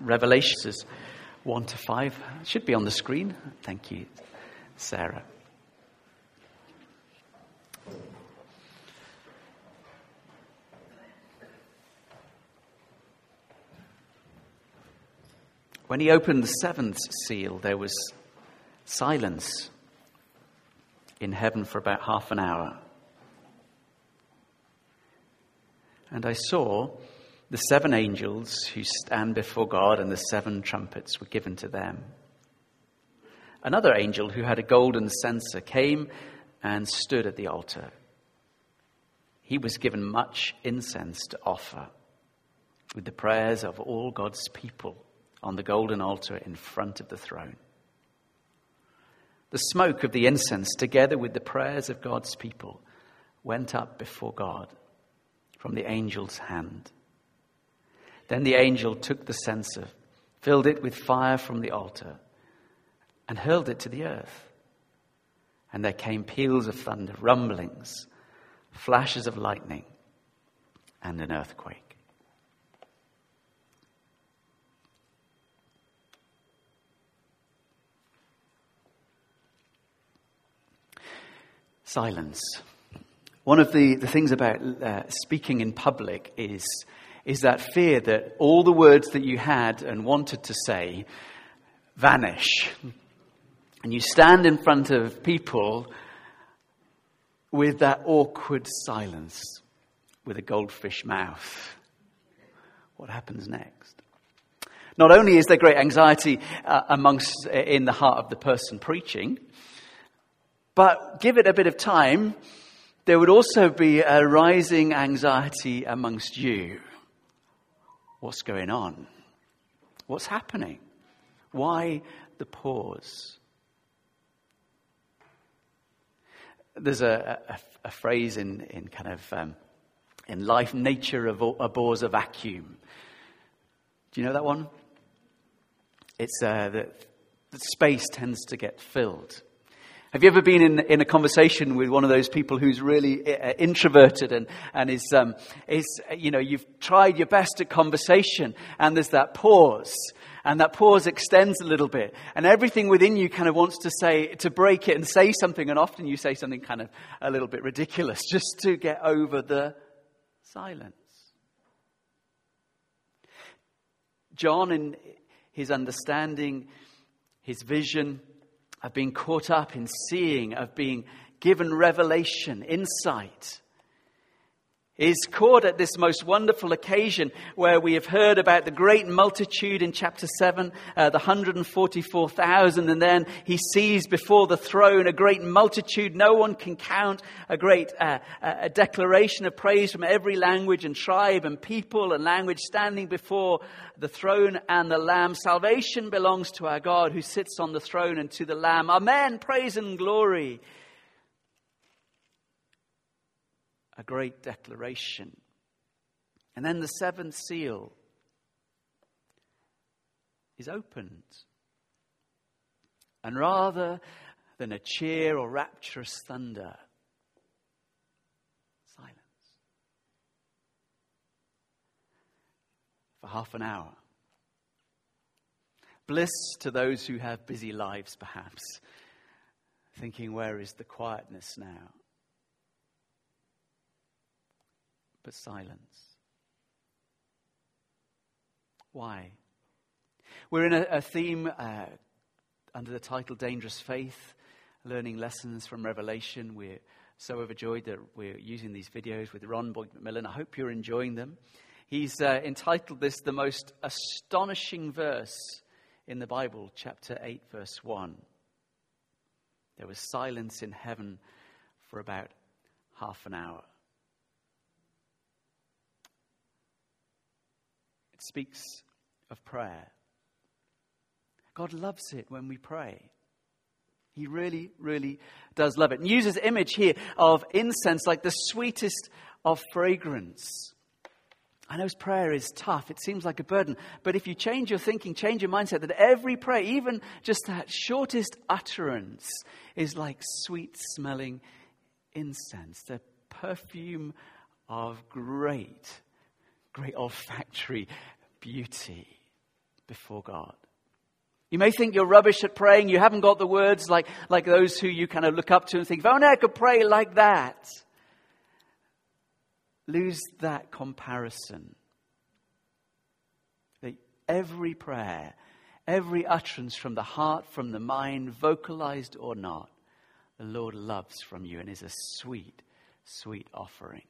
Revelations 1 to 5. It should be on the screen. Thank you, Sarah. When he opened the seventh seal, there was silence in heaven for about half an hour. And I saw the seven angels who stand before God, and the seven trumpets were given to them. Another angel who had a golden censer came and stood at the altar. He was given much incense to offer with the prayers of all God's people on the golden altar in front of the throne. The smoke of the incense, together with the prayers of God's people, went up before God from the angel's hand. Then the angel took the censer, filled it with fire from the altar, and hurled it to the earth. And there came peals of thunder, rumblings, flashes of lightning, and an earthquake. Silence. One of the, the things about uh, speaking in public is is that fear that all the words that you had and wanted to say vanish. And you stand in front of people with that awkward silence, with a goldfish mouth. What happens next? Not only is there great anxiety uh, amongst uh, in the heart of the person preaching, but give it a bit of time, there would also be a rising anxiety amongst you what's going on? What's happening? Why the pause? There's a, a, a phrase in, in kind of um, in life, nature abhors a vacuum. Do you know that one? It's uh, that, that space tends to get filled. Have you ever been in, in a conversation with one of those people who's really uh, introverted and, and is, um, is, you know, you've tried your best at conversation and there's that pause and that pause extends a little bit and everything within you kind of wants to say, to break it and say something and often you say something kind of a little bit ridiculous just to get over the silence. John, in his understanding, his vision, of being caught up in seeing, of being given revelation, insight, is caught at this most wonderful occasion where we have heard about the great multitude in chapter 7, uh, the 144,000, and then he sees before the throne a great multitude no one can count, a great uh, a declaration of praise from every language and tribe and people and language standing before the throne and the Lamb. Salvation belongs to our God who sits on the throne and to the Lamb. Amen. Praise and glory. A great declaration. And then the seventh seal is opened. And rather than a cheer or rapturous thunder, silence. for half an hour. Bliss to those who have busy lives, perhaps, thinking, where is the quietness now? But silence. Why? We're in a, a theme uh, under the title Dangerous Faith, learning lessons from Revelation. We're so overjoyed that we're using these videos with Ron Boyd McMillan. I hope you're enjoying them. He's uh, entitled this the most astonishing verse in the Bible, chapter 8, verse 1. There was silence in heaven for about half an hour. It speaks of prayer. God loves it when we pray. He really, really does love it. And uses image here of incense like the sweetest of fragrance. I know prayer is tough. It seems like a burden. But if you change your thinking, change your mindset, that every prayer, even just that shortest utterance, is like sweet smelling incense, the perfume of great, great olfactory beauty. before God. You may think you're rubbish at praying. You haven't got the words like, like those who you kind of look up to and think, if only I could pray like that. Lose that comparison. That every prayer, every utterance from the heart, from the mind, vocalized or not, the Lord loves from you and is a sweet, sweet offering.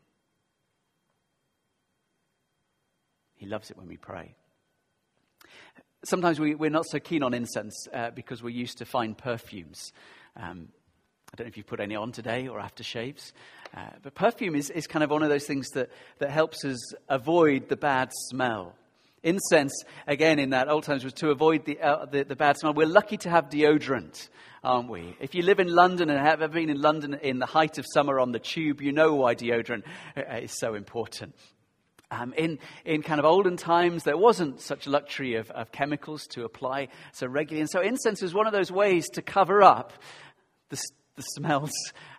He loves it when we pray sometimes we, are not so keen on incense uh, because we're used to fine perfumes. Um, I don't know if you've put any on today or aftershaves. Uh, but perfume is, is kind of one of those things that, that helps us avoid the bad smell. Incense, again, in that old times, was to avoid the, uh, the, the, bad smell. We're lucky to have deodorant, aren't we? If you live in London and have ever been in London in the height of summer on the tube, you know why deodorant uh, is so important. Um, in, in kind of olden times, there wasn't such luxury of, of chemicals to apply so regularly. And so incense was one of those ways to cover up the, the smells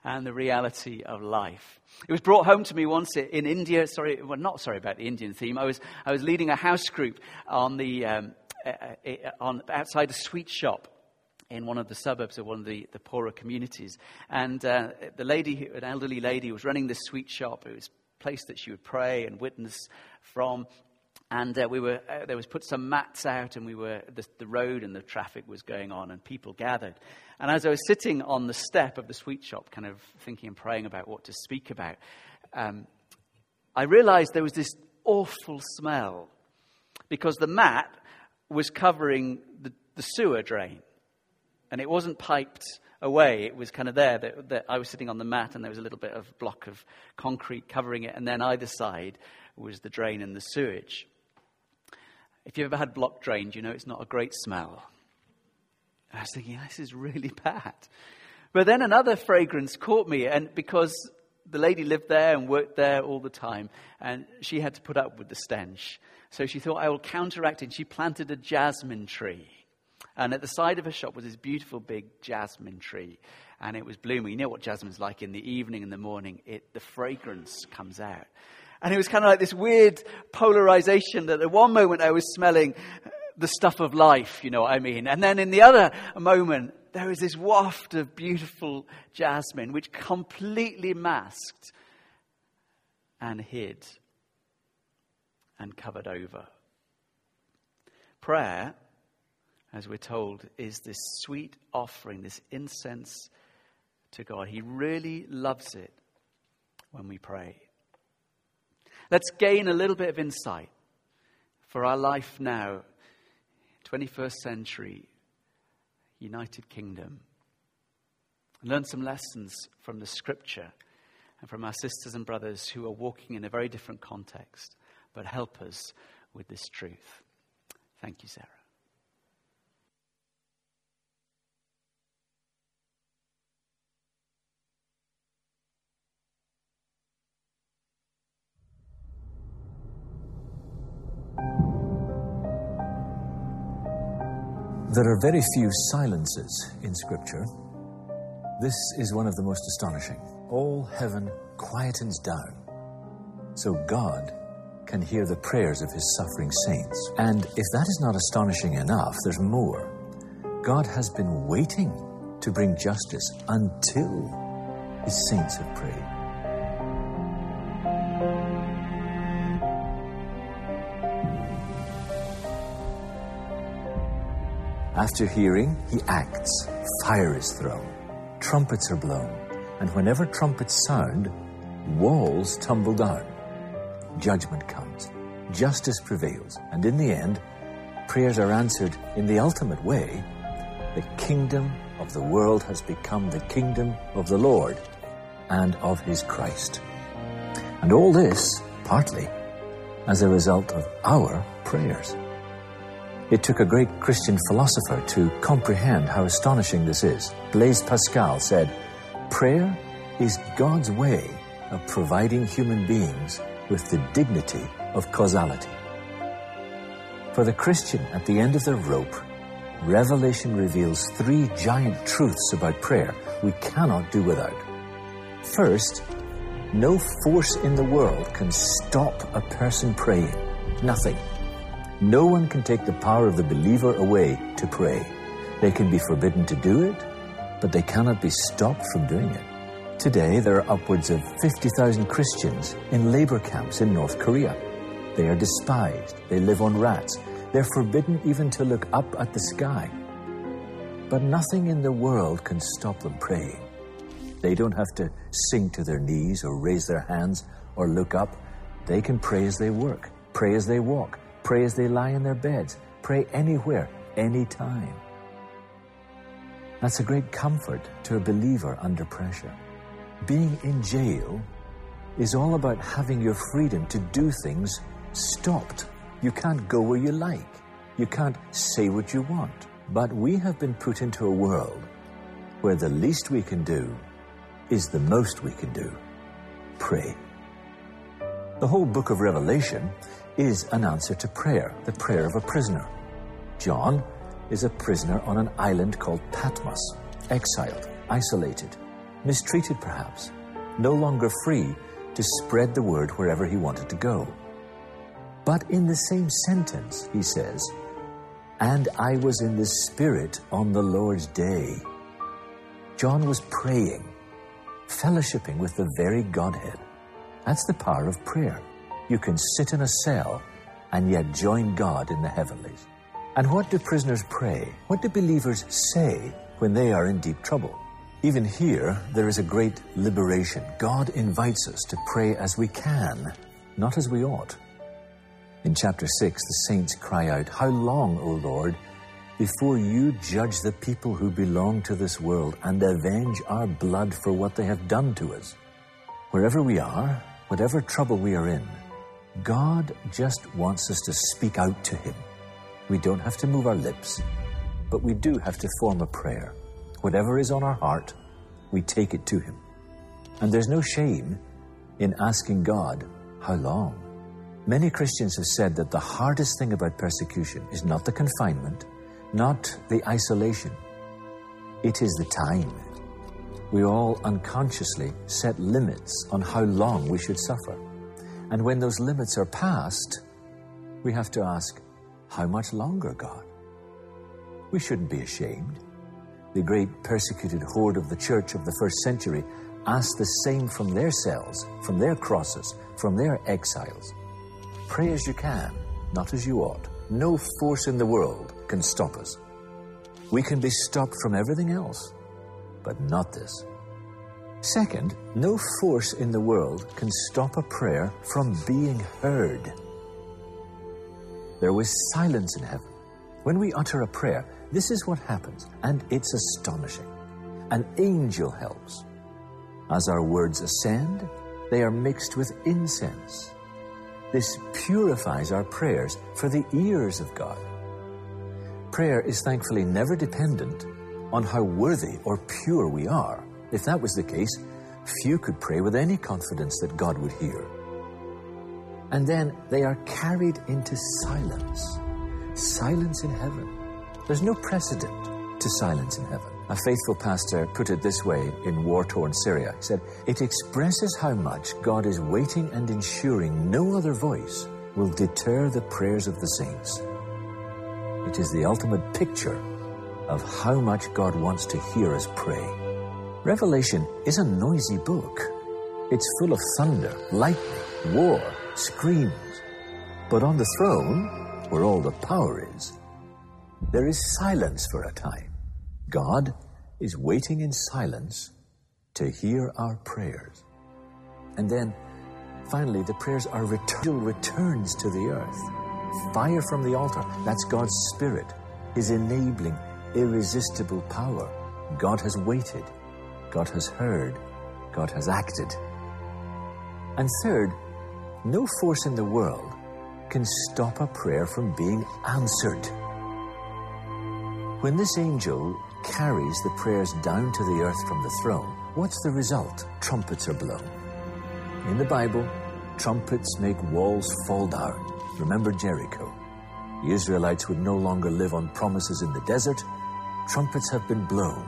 and the reality of life. It was brought home to me once in India. Sorry, well, not sorry about the Indian theme. I was, I was leading a house group on the, um, uh, on, outside a sweet shop in one of the suburbs of one of the, the poorer communities. And uh, the lady, an elderly lady, was running this sweet shop. It was place that she would pray and witness from. And uh, we were, uh, there was put some mats out, and we were the, the, road and the traffic was going on, and people gathered. And as I was sitting on the step of the sweet shop, kind of thinking and praying about what to speak about, um, I realized there was this awful smell because the mat was covering the, the sewer drain, and it wasn't piped away, it was kind of there that, that, I was sitting on the mat and there was a little bit of block of concrete covering it, and then either side was the drain and the sewage. If you've ever had block drained, you know it's not a great smell. I was thinking, this is really bad. But then another fragrance caught me, and because the lady lived there and worked there all the time, and she had to put up with the stench. So she thought, I will counteract it. And she planted a jasmine tree. And at the side of her shop was this beautiful big jasmine tree. And it was blooming. You know what jasmine's like in the evening and the morning? It, the fragrance comes out. And it was kind of like this weird polarization that at one moment I was smelling the stuff of life, you know what I mean? And then in the other moment, there was this waft of beautiful jasmine which completely masked and hid and covered over. Prayer as we're told, is this sweet offering, this incense to God. He really loves it when we pray. Let's gain a little bit of insight for our life now, 21st century, United Kingdom. Learn some lessons from the scripture and from our sisters and brothers who are walking in a very different context, but help us with this truth. Thank you, Sarah. There are very few silences in Scripture. This is one of the most astonishing. All heaven quietens down so God can hear the prayers of his suffering saints. And if that is not astonishing enough, there's more. God has been waiting to bring justice until his saints have prayed. After hearing, he acts. Fire is thrown. Trumpets are blown. And whenever trumpets sound, walls tumble down. Judgment comes. Justice prevails. And in the end, prayers are answered in the ultimate way. The kingdom of the world has become the kingdom of the Lord and of his Christ. And all this, partly, as a result of our prayers. It took a great Christian philosopher to comprehend how astonishing this is. Blaise Pascal said, Prayer is God's way of providing human beings with the dignity of causality. For the Christian at the end of the rope, Revelation reveals three giant truths about prayer we cannot do without. First, no force in the world can stop a person praying. Nothing. No one can take the power of the believer away to pray. They can be forbidden to do it, but they cannot be stopped from doing it. Today, there are upwards of 50,000 Christians in labor camps in North Korea. They are despised. They live on rats. They're forbidden even to look up at the sky. But nothing in the world can stop them praying. They don't have to sink to their knees or raise their hands or look up. They can pray as they work, pray as they walk, pray as they lie in their beds, pray anywhere, anytime. That's a great comfort to a believer under pressure. Being in jail is all about having your freedom to do things stopped. You can't go where you like. You can't say what you want. But we have been put into a world where the least we can do is the most we can do. Pray. The whole book of Revelation is an answer to prayer, the prayer of a prisoner. John is a prisoner on an island called Patmos, exiled, isolated mistreated perhaps, no longer free to spread the word wherever he wanted to go. But in the same sentence, he says, And I was in the Spirit on the Lord's day. John was praying, fellowshipping with the very Godhead. That's the power of prayer. You can sit in a cell and yet join God in the heavenlies. And what do prisoners pray? What do believers say when they are in deep trouble? Even here, there is a great liberation. God invites us to pray as we can, not as we ought. In chapter 6, the saints cry out, How long, O Lord, before you judge the people who belong to this world and avenge our blood for what they have done to us? Wherever we are, whatever trouble we are in, God just wants us to speak out to Him. We don't have to move our lips, but we do have to form a prayer. Whatever is on our heart, we take it to Him. And there's no shame in asking God, How long? Many Christians have said that the hardest thing about persecution is not the confinement, not the isolation, it is the time. We all unconsciously set limits on how long we should suffer. And when those limits are passed, we have to ask, How much longer, God? We shouldn't be ashamed the great persecuted horde of the church of the first century, asked the same from their cells, from their crosses, from their exiles. Pray as you can, not as you ought. No force in the world can stop us. We can be stopped from everything else, but not this. Second, no force in the world can stop a prayer from being heard. There was silence in heaven. When we utter a prayer, this is what happens, and it's astonishing. An angel helps. As our words ascend, they are mixed with incense. This purifies our prayers for the ears of God. Prayer is thankfully never dependent on how worthy or pure we are. If that was the case, few could pray with any confidence that God would hear. And then they are carried into silence. Silence in heaven. There's no precedent to silence in heaven. A faithful pastor put it this way in war torn Syria. He said, It expresses how much God is waiting and ensuring no other voice will deter the prayers of the saints. It is the ultimate picture of how much God wants to hear us pray. Revelation is a noisy book. It's full of thunder, lightning, war, screams. But on the throne, where all the power is, there is silence for a time. God is waiting in silence to hear our prayers. And then, finally, the prayers are return, returns to the earth. Fire from the altar, that's God's Spirit, His enabling, irresistible power. God has waited, God has heard, God has acted. And third, no force in the world can stop a prayer from being answered. When this angel carries the prayers down to the earth from the throne, what's the result? Trumpets are blown. In the Bible, trumpets make walls fall down. Remember Jericho. The Israelites would no longer live on promises in the desert. Trumpets have been blown.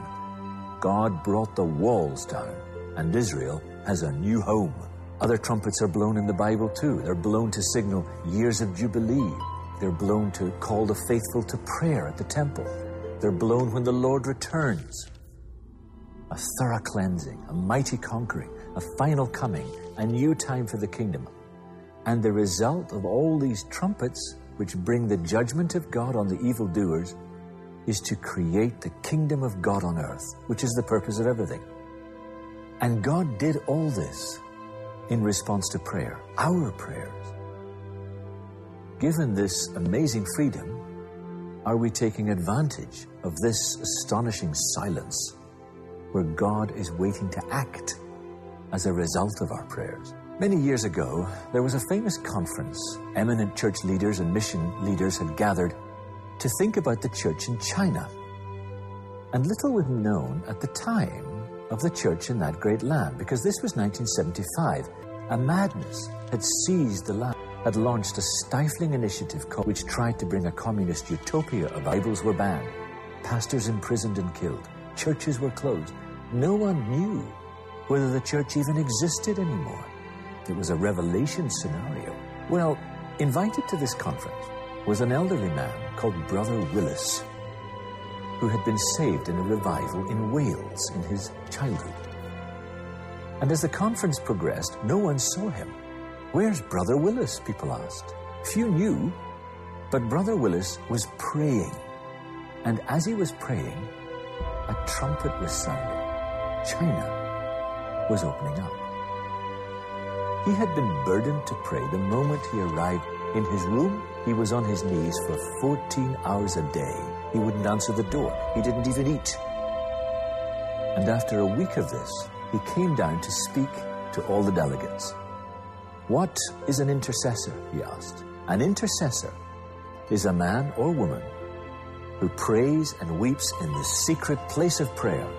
God brought the walls down, and Israel has a new home. Other trumpets are blown in the Bible too. They're blown to signal years of Jubilee, They're blown to call the faithful to prayer at the temple. They're blown when the Lord returns. A thorough cleansing, a mighty conquering, a final coming, a new time for the kingdom. And the result of all these trumpets, which bring the judgment of God on the evildoers, is to create the kingdom of God on earth, which is the purpose of everything. And God did all this in response to prayer, our prayers. Given this amazing freedom, are we taking advantage of this astonishing silence where God is waiting to act as a result of our prayers? Many years ago, there was a famous conference. Eminent church leaders and mission leaders had gathered to think about the church in China. And little was known at the time of the church in that great land, because this was 1975. A madness had seized the land, had launched a stifling initiative which tried to bring a communist utopia. Bibles were banned, pastors imprisoned and killed, churches were closed. No one knew whether the church even existed anymore. It was a revelation scenario. Well, invited to this conference was an elderly man called Brother Willis who had been saved in a revival in Wales in his childhood. And as the conference progressed, no one saw him. Where's Brother Willis? People asked. Few knew, but Brother Willis was praying. And as he was praying, a trumpet was sounding. China was opening up. He had been burdened to pray the moment he arrived in his room. He was on his knees for 14 hours a day he wouldn't answer the door. He didn't even eat. And after a week of this, he came down to speak to all the delegates. What is an intercessor? He asked. An intercessor is a man or woman who prays and weeps in the secret place of prayer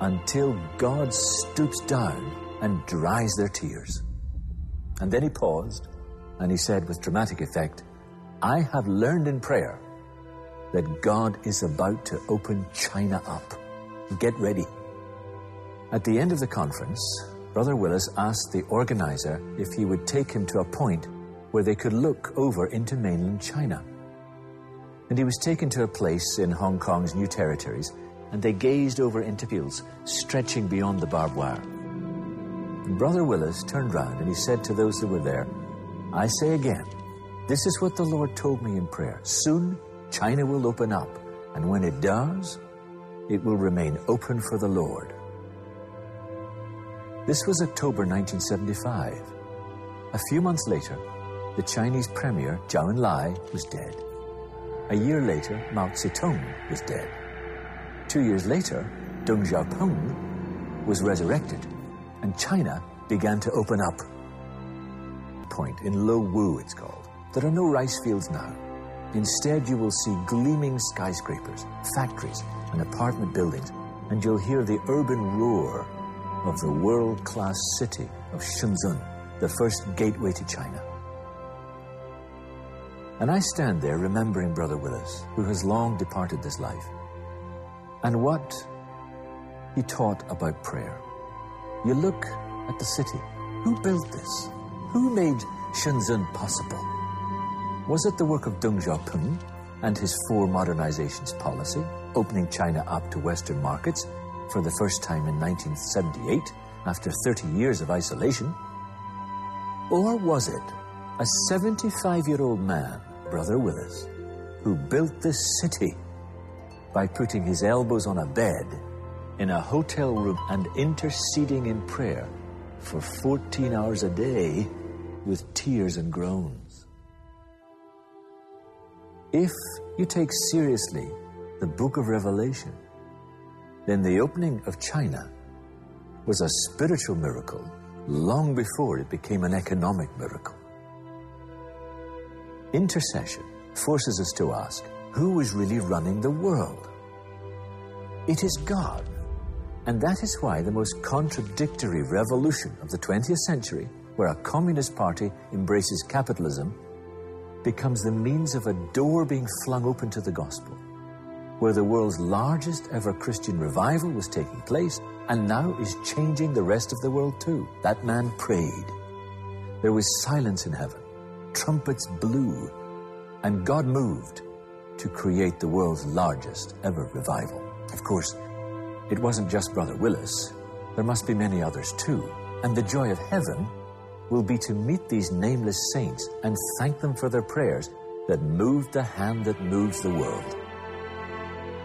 until God stoops down and dries their tears. And then he paused and he said with dramatic effect, I have learned in prayer that God is about to open China up. Get ready. At the end of the conference, Brother Willis asked the organizer if he would take him to a point where they could look over into mainland China. And he was taken to a place in Hong Kong's new territories, and they gazed over into fields stretching beyond the barbed wire. And Brother Willis turned round and he said to those that were there, I say again, this is what the Lord told me in prayer. Soon China will open up, and when it does, it will remain open for the Lord. This was October 1975. A few months later, the Chinese premier Zhou Enlai was dead. A year later, Mao Zedong was dead. Two years later, Deng Xiaoping was resurrected, and China began to open up. Point in Lo Wu, it's called. There are no rice fields now. Instead, you will see gleaming skyscrapers, factories, and apartment buildings, and you'll hear the urban roar of the world class city of Shenzhen, the first gateway to China. And I stand there remembering Brother Willis, who has long departed this life, and what he taught about prayer. You look at the city. Who built this? Who made Shenzhen possible? Was it the work of Deng Xiaoping and his four modernizations policy, opening China up to Western markets for the first time in 1978 after 30 years of isolation? Or was it a 75 year old man, Brother Willis, who built this city by putting his elbows on a bed in a hotel room and interceding in prayer for 14 hours a day with tears and groans? If you take seriously the book of Revelation, then the opening of China was a spiritual miracle long before it became an economic miracle. Intercession forces us to ask who is really running the world? It is God. And that is why the most contradictory revolution of the 20th century, where a communist party embraces capitalism becomes the means of a door being flung open to the gospel, where the world's largest ever Christian revival was taking place and now is changing the rest of the world too. That man prayed. There was silence in heaven. Trumpets blew. And God moved to create the world's largest ever revival. Of course, it wasn't just Brother Willis. There must be many others too. And the joy of heaven will be to meet these nameless saints and thank them for their prayers that moved the hand that moves the world.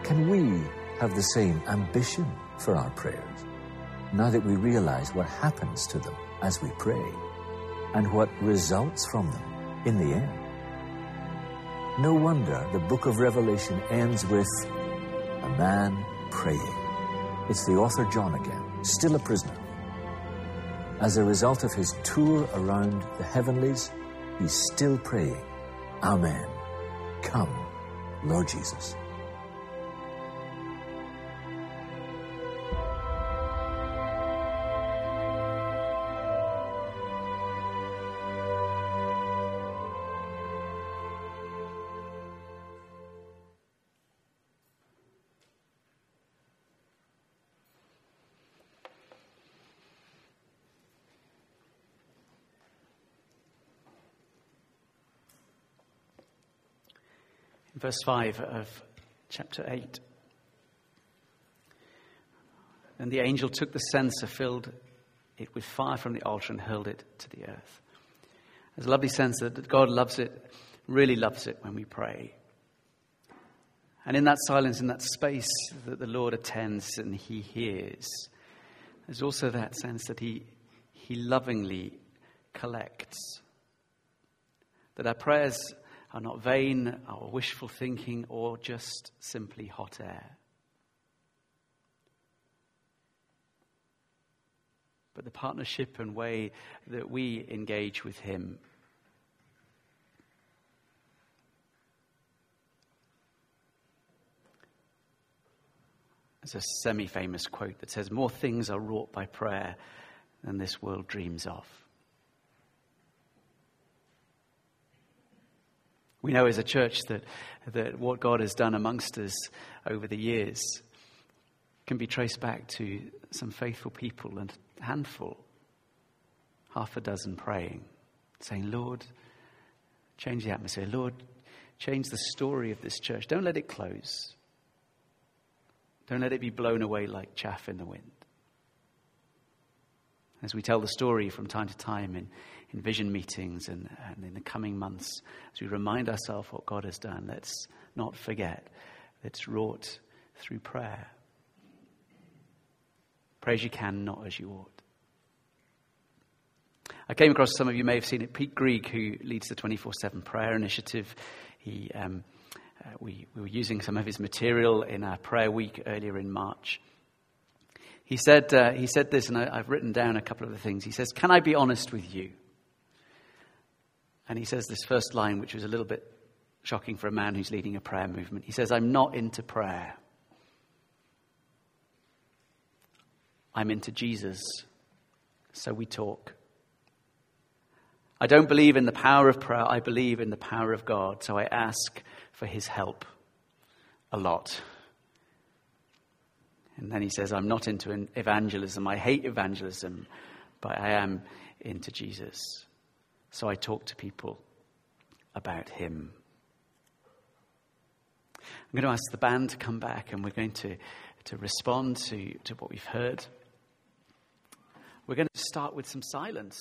Can we have the same ambition for our prayers now that we realize what happens to them as we pray and what results from them in the end? No wonder the book of Revelation ends with a man praying. It's the author John again, still a prisoner. As a result of his tour around the heavenlies, he's still praying, Amen. Come, Lord Jesus. Verse 5 of chapter 8. And the angel took the censer, filled it with fire from the altar, and hurled it to the earth. There's a lovely sense that God loves it, really loves it when we pray. And in that silence, in that space that the Lord attends and He hears, there's also that sense that He, he lovingly collects. That our prayers are not vain or wishful thinking or just simply hot air. But the partnership and way that we engage with Him. There's a semi famous quote that says, More things are wrought by prayer than this world dreams of. We know as a church that, that what God has done amongst us over the years can be traced back to some faithful people and a handful, half a dozen praying, saying, Lord, change the atmosphere. Lord, change the story of this church. Don't let it close. Don't let it be blown away like chaff in the wind. As we tell the story from time to time in, in vision meetings and, and in the coming months, as we remind ourselves what God has done, let's not forget that it's wrought through prayer. Pray as you can, not as you ought. I came across, some of you may have seen it, Pete Greig, who leads the 24 7 prayer initiative. He, um, uh, we, we were using some of his material in our prayer week earlier in March. He said, uh, he said this, and I, have written down a couple of the things. He says, Can I be honest with you? And he says this first line, which was a little bit shocking for a man who's leading a prayer movement. He says, I'm not into prayer. I'm into Jesus. So we talk. I don't believe in the power of prayer. I believe in the power of God. So I ask for his help a lot. And then he says, I'm not into evangelism. I hate evangelism, but I am into Jesus. So I talk to people about him. I'm going to ask the band to come back and we're going to, to respond to, to what we've heard. We're going to start with some silence.